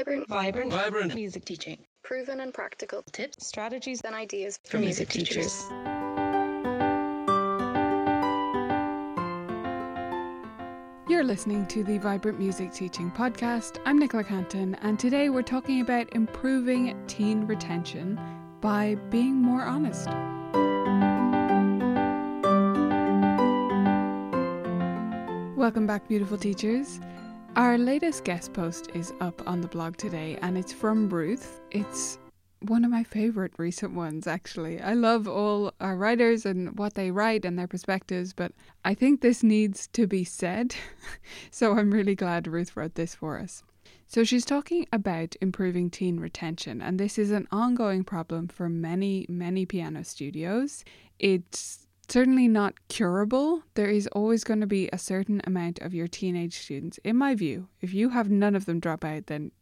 Vibrant, Vibrant, Vibrant. music teaching. proven and practical Tips, strategies and ideas for music teachers. You're listening to the Vibrant Music Teaching Podcast. I'm Nicola Cantan, and today we're talking about improving teen retention by being more honest. Welcome back, beautiful teachers. Our latest guest post is up on the blog today, and it's from Ruth. It's one of my favorite recent ones, actually. I love all our writers and what they write and their perspectives, but I think this needs to be said. so I'm really glad Ruth wrote this for us. So she's talking about improving teen retention, and this is an ongoing problem for many, many piano studios. It's certainly not curable. There is always going to be a certain amount of your teenage students, in my view. If you have none of them drop out, then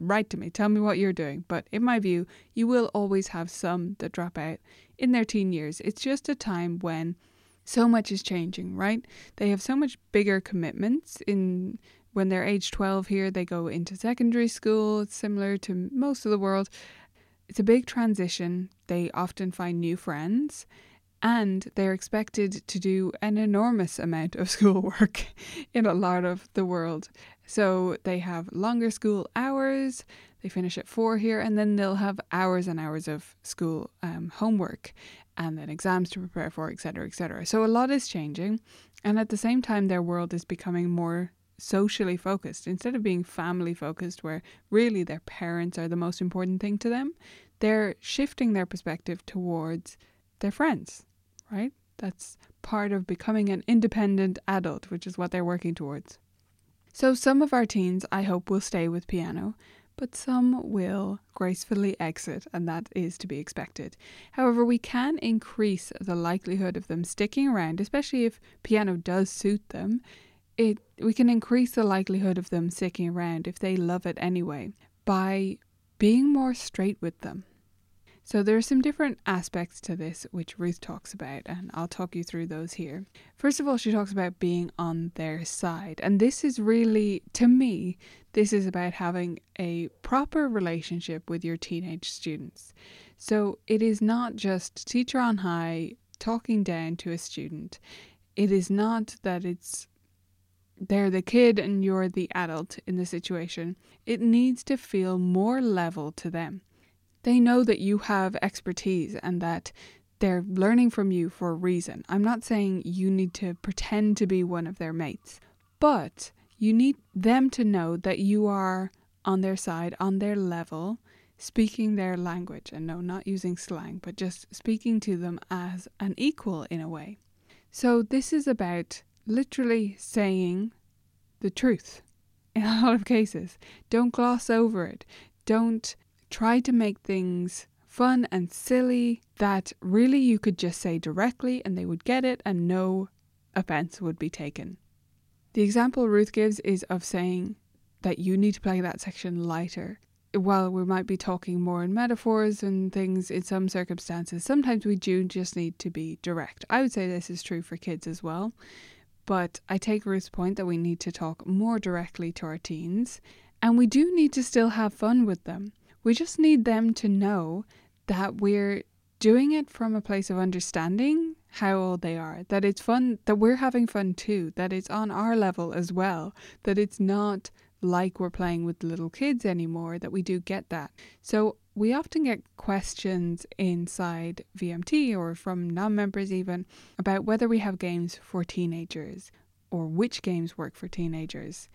write to me, tell me what you're doing. But in my view, you will always have some that drop out in their teen years. It's just a time when so much is changing, right? They have so much bigger commitments in when they're age 12 here, they go into secondary school. It's similar to most of the world. It's a big transition. They often find new friends and they're expected to do an enormous amount of schoolwork in a lot of the world. So they have longer school hours, they finish at four here, and then they'll have hours and hours of school um, homework and then exams to prepare for, etc., etc. So a lot is changing, and at the same time, their world is becoming more socially focused instead of being family focused, where really their parents are the most important thing to them. They're shifting their perspective towards their friends, right? That's part of becoming an independent adult, which is what they're working towards. So, some of our teens, I hope, will stay with piano, but some will gracefully exit, and that is to be expected. However, we can increase the likelihood of them sticking around, especially if piano does suit them. It we can increase the likelihood of them sticking around if they love it anyway by being more straight with them. So there are some different aspects to this which Ruth talks about, and I'll talk you through those here. First of all, she talks about being on their side, and this is really, to me, this is about having a proper relationship with your teenage students. So it is not just teacher on high talking down to a student. It is not that it's they're the kid and you're the adult in the situation. It needs to feel more level to them they know that you have expertise and that they're learning from you for a reason. I'm not saying you need to pretend to be one of their mates, but you need them to know that you are on their side, on their level, speaking their language. And no, not using slang, but just speaking to them as an equal in a way. So this is about literally saying the truth in a lot of cases. Don't gloss over it. Don't try to make things fun and silly that really you could just say directly and they would get it and no offense would be taken. The example Ruth gives is of saying that you need to play that section lighter. While we might be talking more in metaphors and things in some circumstances, sometimes we do just need to be direct. I would say this is true for kids as well. But I take Ruth's point that we need to talk more directly to our teens, and we do need to still have fun with them. We just need them to know that we're doing it from a place of understanding how old they are, that it's fun, that we're having fun too, that it's on our level as well, that it's not like we're playing with little kids anymore, that we do get that. So we often get questions inside VMT or from non members even about whether we have games for teenagers or which games work for teenagers.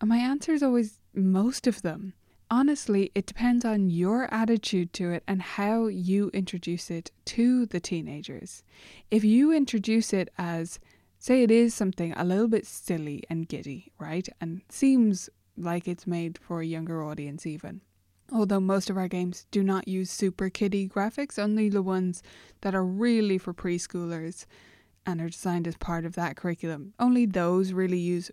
And my answer is always most of them honestly, it depends on your attitude to it and how you introduce it to the teenagers. If you introduce it as, say, it is something a little bit silly and giddy, right? And seems like it's made for a younger audience, even. Although most of our games do not use super kiddie graphics, only the ones that are really for preschoolers and are designed as part of that curriculum. Only those really use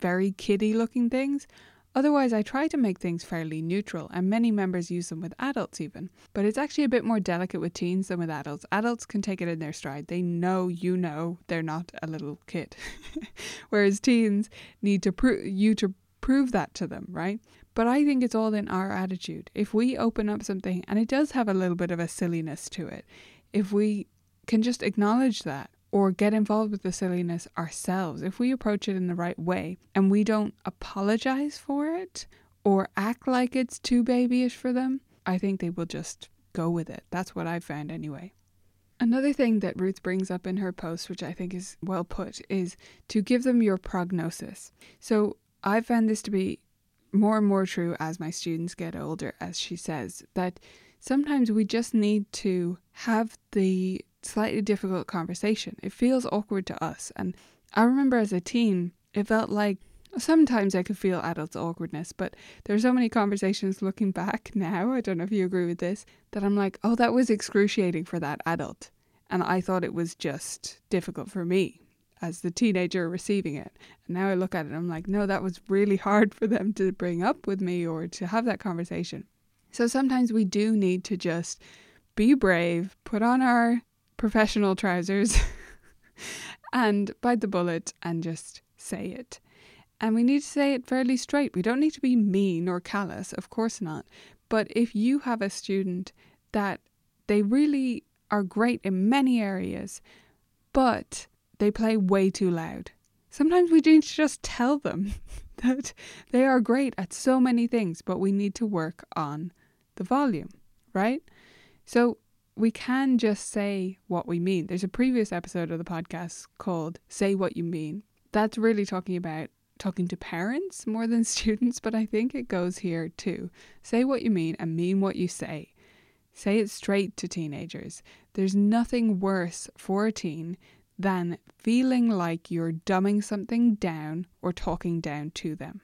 very kiddie looking things. Otherwise, I try to make things fairly neutral, and many members use them with adults even. But it's actually a bit more delicate with teens than with adults. Adults can take it in their stride. They know you know they're not a little kid. Whereas teens need to prove you to prove that to them, right? But I think it's all in our attitude. If we open up something and it does have a little bit of a silliness to it, if we can just acknowledge that or get involved with the silliness ourselves, if we approach it in the right way and we don't apologize for it or act like it's too babyish for them, I think they will just go with it. That's what I've found anyway. Another thing that Ruth brings up in her post, which I think is well put, is to give them your prognosis. So I've found this to be more and more true as my students get older, as she says, that sometimes we just need to have the slightly difficult conversation. It feels awkward to us. And I remember as a teen, it felt like sometimes I could feel adults' awkwardness, but there's so many conversations looking back now, I don't know if you agree with this, that I'm like, oh, that was excruciating for that adult. And I thought it was just difficult for me as the teenager receiving it. And now I look at it I'm like, no, that was really hard for them to bring up with me or to have that conversation. So sometimes we do need to just be brave, put on our professional trousers, and bite the bullet and just say it. And we need to say it fairly straight. We don't need to be mean or callous, of course not. But if you have a student that they really are great in many areas, but they play way too loud, sometimes we need to just tell them that they are great at so many things, but we need to work on the volume, right? So we can just say what we mean. There's a previous episode of the podcast called Say What You Mean. That's really talking about talking to parents more than students, but I think it goes here too. Say what you mean and mean what you say. Say it straight to teenagers. There's nothing worse for a teen than feeling like you're dumbing something down or talking down to them.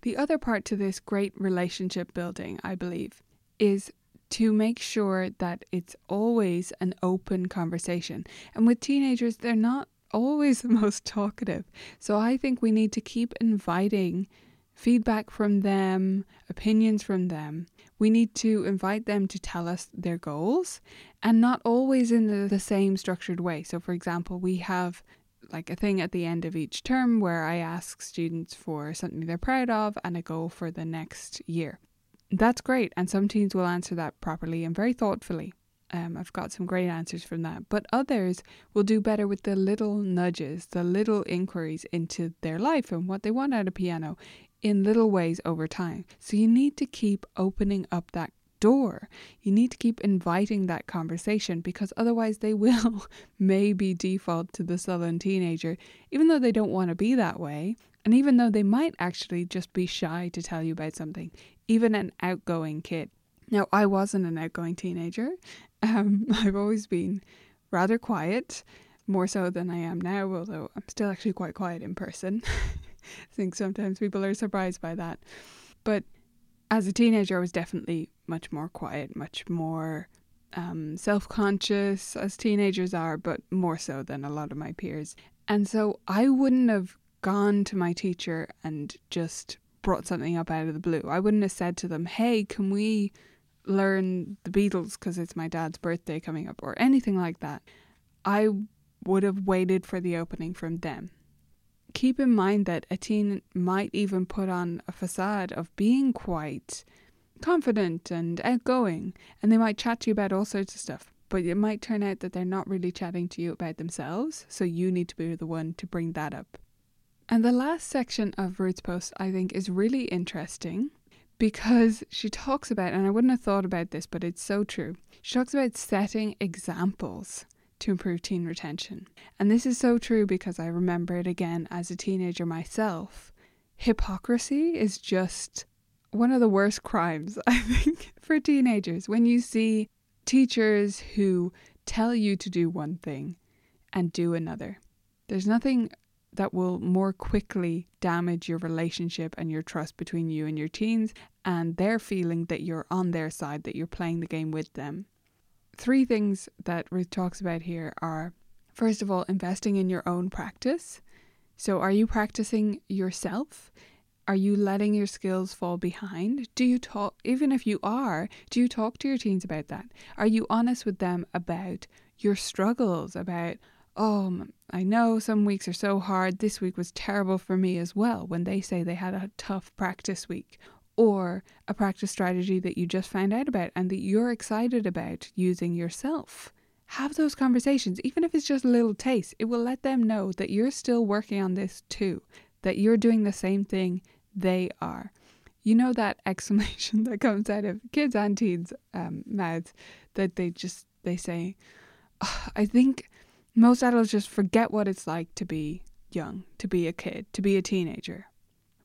The other part to this great relationship building, I believe, is to make sure that it's always an open conversation. And with teenagers, they're not always the most talkative. So I think we need to keep inviting feedback from them, opinions from them. We need to invite them to tell us their goals and not always in the, same structured way. So, for example, we have like a thing at the end of each term where I ask students for something they're proud of and a goal for the next year. That's great, and some teens will answer that properly and very thoughtfully. Um, I've got some great answers from that. But others will do better with the little nudges, the little inquiries into their life and what they want out of piano in little ways over time. So you need to keep opening up that door. You need to keep inviting that conversation because otherwise they will maybe default to the sullen teenager, even though they don't want to be that way. And even though they might actually just be shy to tell you about something, even an outgoing kid. Now, I wasn't an outgoing teenager. Um, I've always been rather quiet, more so than I am now, although I'm still actually quite quiet in person. I think sometimes people are surprised by that. But as a teenager, I was definitely much more quiet, much more um, self conscious, as teenagers are, but more so than a lot of my peers. And so I wouldn't have gone to my teacher and just brought something up out of the blue. I wouldn't have said to them, hey, can we learn the Beatles because it's my dad's birthday coming up or anything like that. I would have waited for the opening from them. Keep in mind that a teen might even put on a facade of being quite confident and outgoing, and they might chat to you about all sorts of stuff. But it might turn out that they're not really chatting to you about themselves, so you need to be the one to bring that up. And the last section of Ruth's post, I think, is really interesting because she talks about, and I wouldn't have thought about this, but it's so true. She talks about setting examples to improve teen retention. And this is so true because I remember it again as a teenager myself. Hypocrisy is just one of the worst crimes, I think, for teenagers. When you see teachers who tell you to do one thing and do another, there's nothing that will more quickly damage your relationship and your trust between you and your teens and their feeling that you're on their side, that you're playing the game with them. Three things that Ruth talks about here are first of all, investing in your own practice. So, are you practicing yourself? Are you letting your skills fall behind? Do you talk, even if you are, do you talk to your teens about that? Are you honest with them about your struggles, about, oh, I know some weeks are so hard. This week was terrible for me as well when they say they had a tough practice week. or a practice strategy that you just found out about and that you're excited about using yourself. Have those conversations, even if it's just little taste. It will let them know that you're still working on this too, that you're doing the same thing they are. You know that exclamation that comes out of kids and teens' um, mouths that they just they say, oh, "I think most adults just forget what it's like to be young, to be a kid, to be a teenager."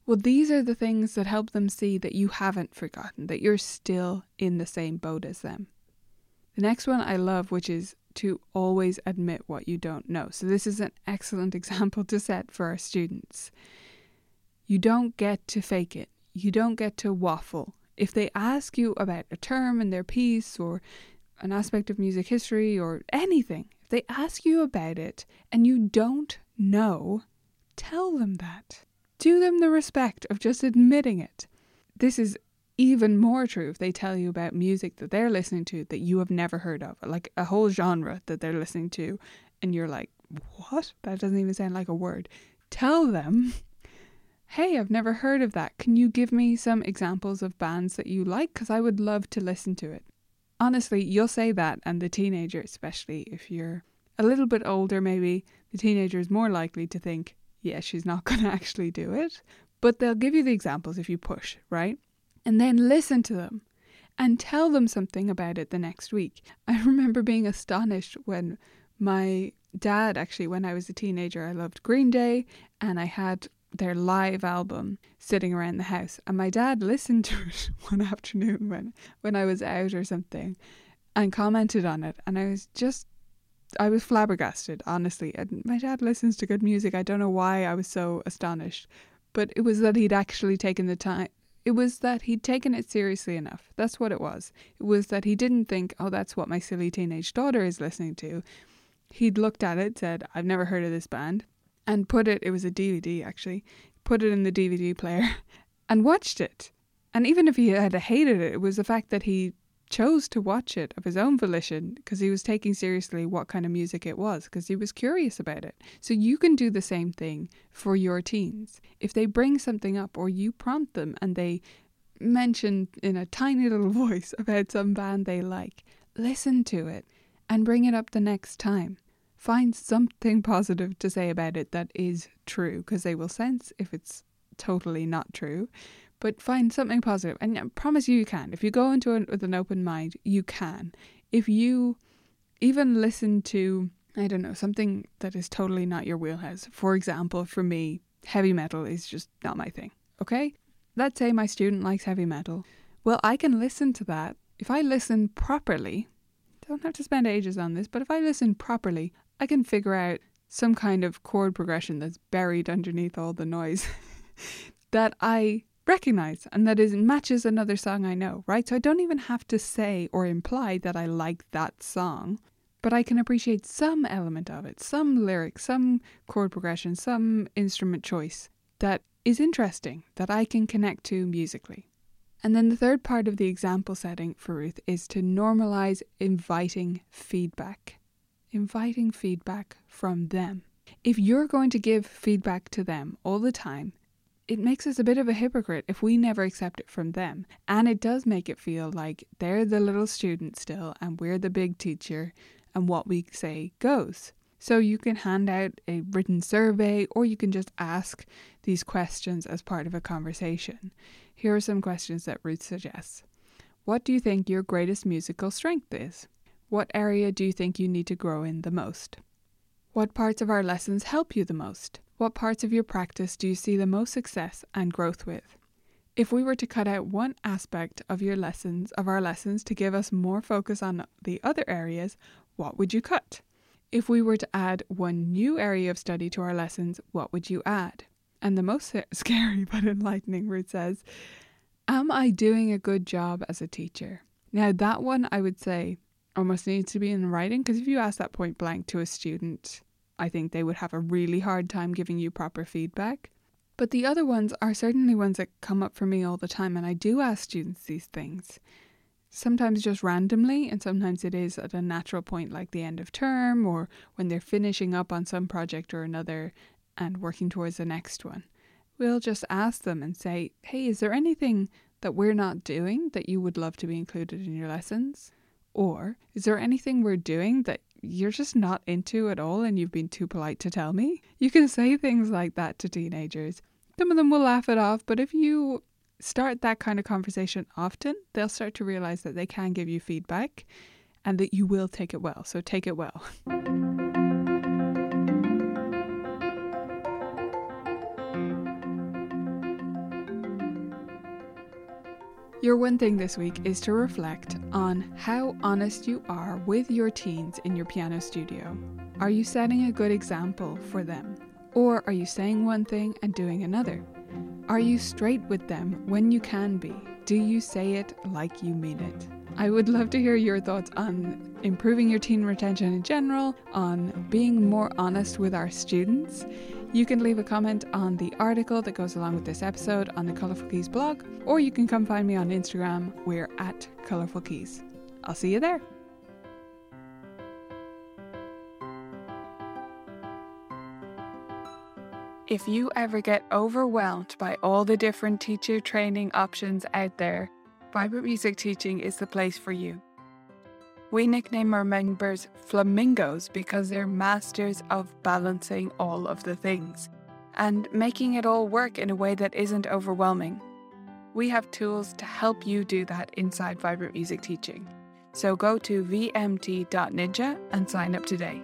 Well, these are the things that help them see that you haven't forgotten, that you're still in the same boat as them. The next one I love, which is to always admit what you don't know. So, this is an excellent example to set for our students. You don't get to fake it, you don't get to waffle. If they ask you about a term in their piece or an aspect of music history or anything, they ask you about it and you don't know, tell them that. Do them the respect of just admitting it. This is even more true if they tell you about music that they're listening to that you have never heard of, like a whole genre that they're listening to, and you're like, what? That doesn't even sound like a word. Tell them, hey, I've never heard of that. Can you give me some examples of bands that you like? Because I would love to listen to it. Honestly, you'll say that, and the teenager, especially if you're a little bit older, maybe, the teenager is more likely to think, yeah, she's not going to actually do it. But they'll give you the examples if you push, right? And then listen to them and tell them something about it the next week. I remember being astonished when my dad, actually, when I was a teenager, I loved Green Day and I had their live album sitting around the house. And my dad listened to it one afternoon when, when I was out or something and commented on it. And I was just I was flabbergasted, honestly. And my dad listens to good music. I don't know why I was so astonished, but it was that he'd actually taken the time. It was that he'd taken it seriously enough. That's what it was. It was that he didn't think, oh, that's what my silly teenage daughter is listening to. He'd looked at it, said, I've never heard of this band, and put it, it was a DVD actually, put it in the DVD player and watched it. And even if he had hated it, it was the fact that he chose to watch it of his own volition because he was taking seriously what kind of music it was because he was curious about it. So you can do the same thing for your teens. If they bring something up or you prompt them and they mention in a tiny little voice about some band they like, listen to it and bring it up the next time. Find something positive to say about it that is true because they will sense if it's totally not true but find something positive. And I promise you, you can. If you go into it with an open mind, you can. If you even listen to, I don't know, something that is totally not your wheelhouse. For example, for me, heavy metal is just not my thing. Okay? Let's say my student likes heavy metal. Well, I can listen to that. If I listen properly, don't have to spend ages on this, but if I listen properly, I can figure out some kind of chord progression that's buried underneath all the noise that I recognize and that is matches another song I know, right? So I don't even have to say or imply that I like that song, but I can appreciate some element of it, some lyric, some chord progression, some instrument choice that is interesting that I can connect to musically. And then the third part of the example setting for Ruth is to normalize inviting feedback. Inviting feedback from them. If you're going to give feedback to them all the time, it makes us a bit of a hypocrite if we never accept it from them. And it does make it feel like they're the little student still and we're the big teacher and what we say goes. So you can hand out a written survey or you can just ask these questions as part of a conversation. Here are some questions that Ruth suggests. What do you think your greatest musical strength is? What area do you think you need to grow in the most? What parts of our lessons help you the most? What parts of your practice do you see the most success and growth with? If we were to cut out one aspect of your lessons, of our lessons, to give us more focus on the other areas, what would you cut? If we were to add one new area of study to our lessons, what would you add? And the most scary but enlightening Ruth says, Am I doing a good job as a teacher? Now, that one I would say almost needs to be in writing because if you ask that point blank to a student, I think they would have a really hard time giving you proper feedback. But the other ones are certainly ones that come up for me all the time, and I do ask students these things. Sometimes just randomly, and sometimes it is at a natural point like the end of term or when they're finishing up on some project or another and working towards the next one. We'll just ask them and say, Hey, is there anything that we're not doing that you would love to be included in your lessons? Or is there anything we're doing that you're just not into at all and you've been too polite to tell me? You can say things like that to teenagers. Some of them will laugh it off, but if you start that kind of conversation often, they'll start to realize that they can give you feedback and that you will take it well. So take it well. Your one thing this week is to reflect on how honest you are with your teens in your piano studio. Are you setting a good example for them? Or are you saying one thing and doing another? Are you straight with them when you can be? Do you say it like you mean it? I would love to hear your thoughts on improving your teen retention in general, on being more honest with our students. You can leave a comment on the article that goes along with this episode on the Colourful Keys blog, or you can come find me on Instagram. We're at Colourful Keys. I'll see you there. If you ever get overwhelmed by all the different teacher training options out there, Vibrant Music Teaching is the place for you. We nickname our members flamingos because they're masters of balancing all of the things and making it all work in a way that isn't overwhelming. We have tools to help you do that inside Vibrant Music Teaching. So go to vmt.ninja and sign up today.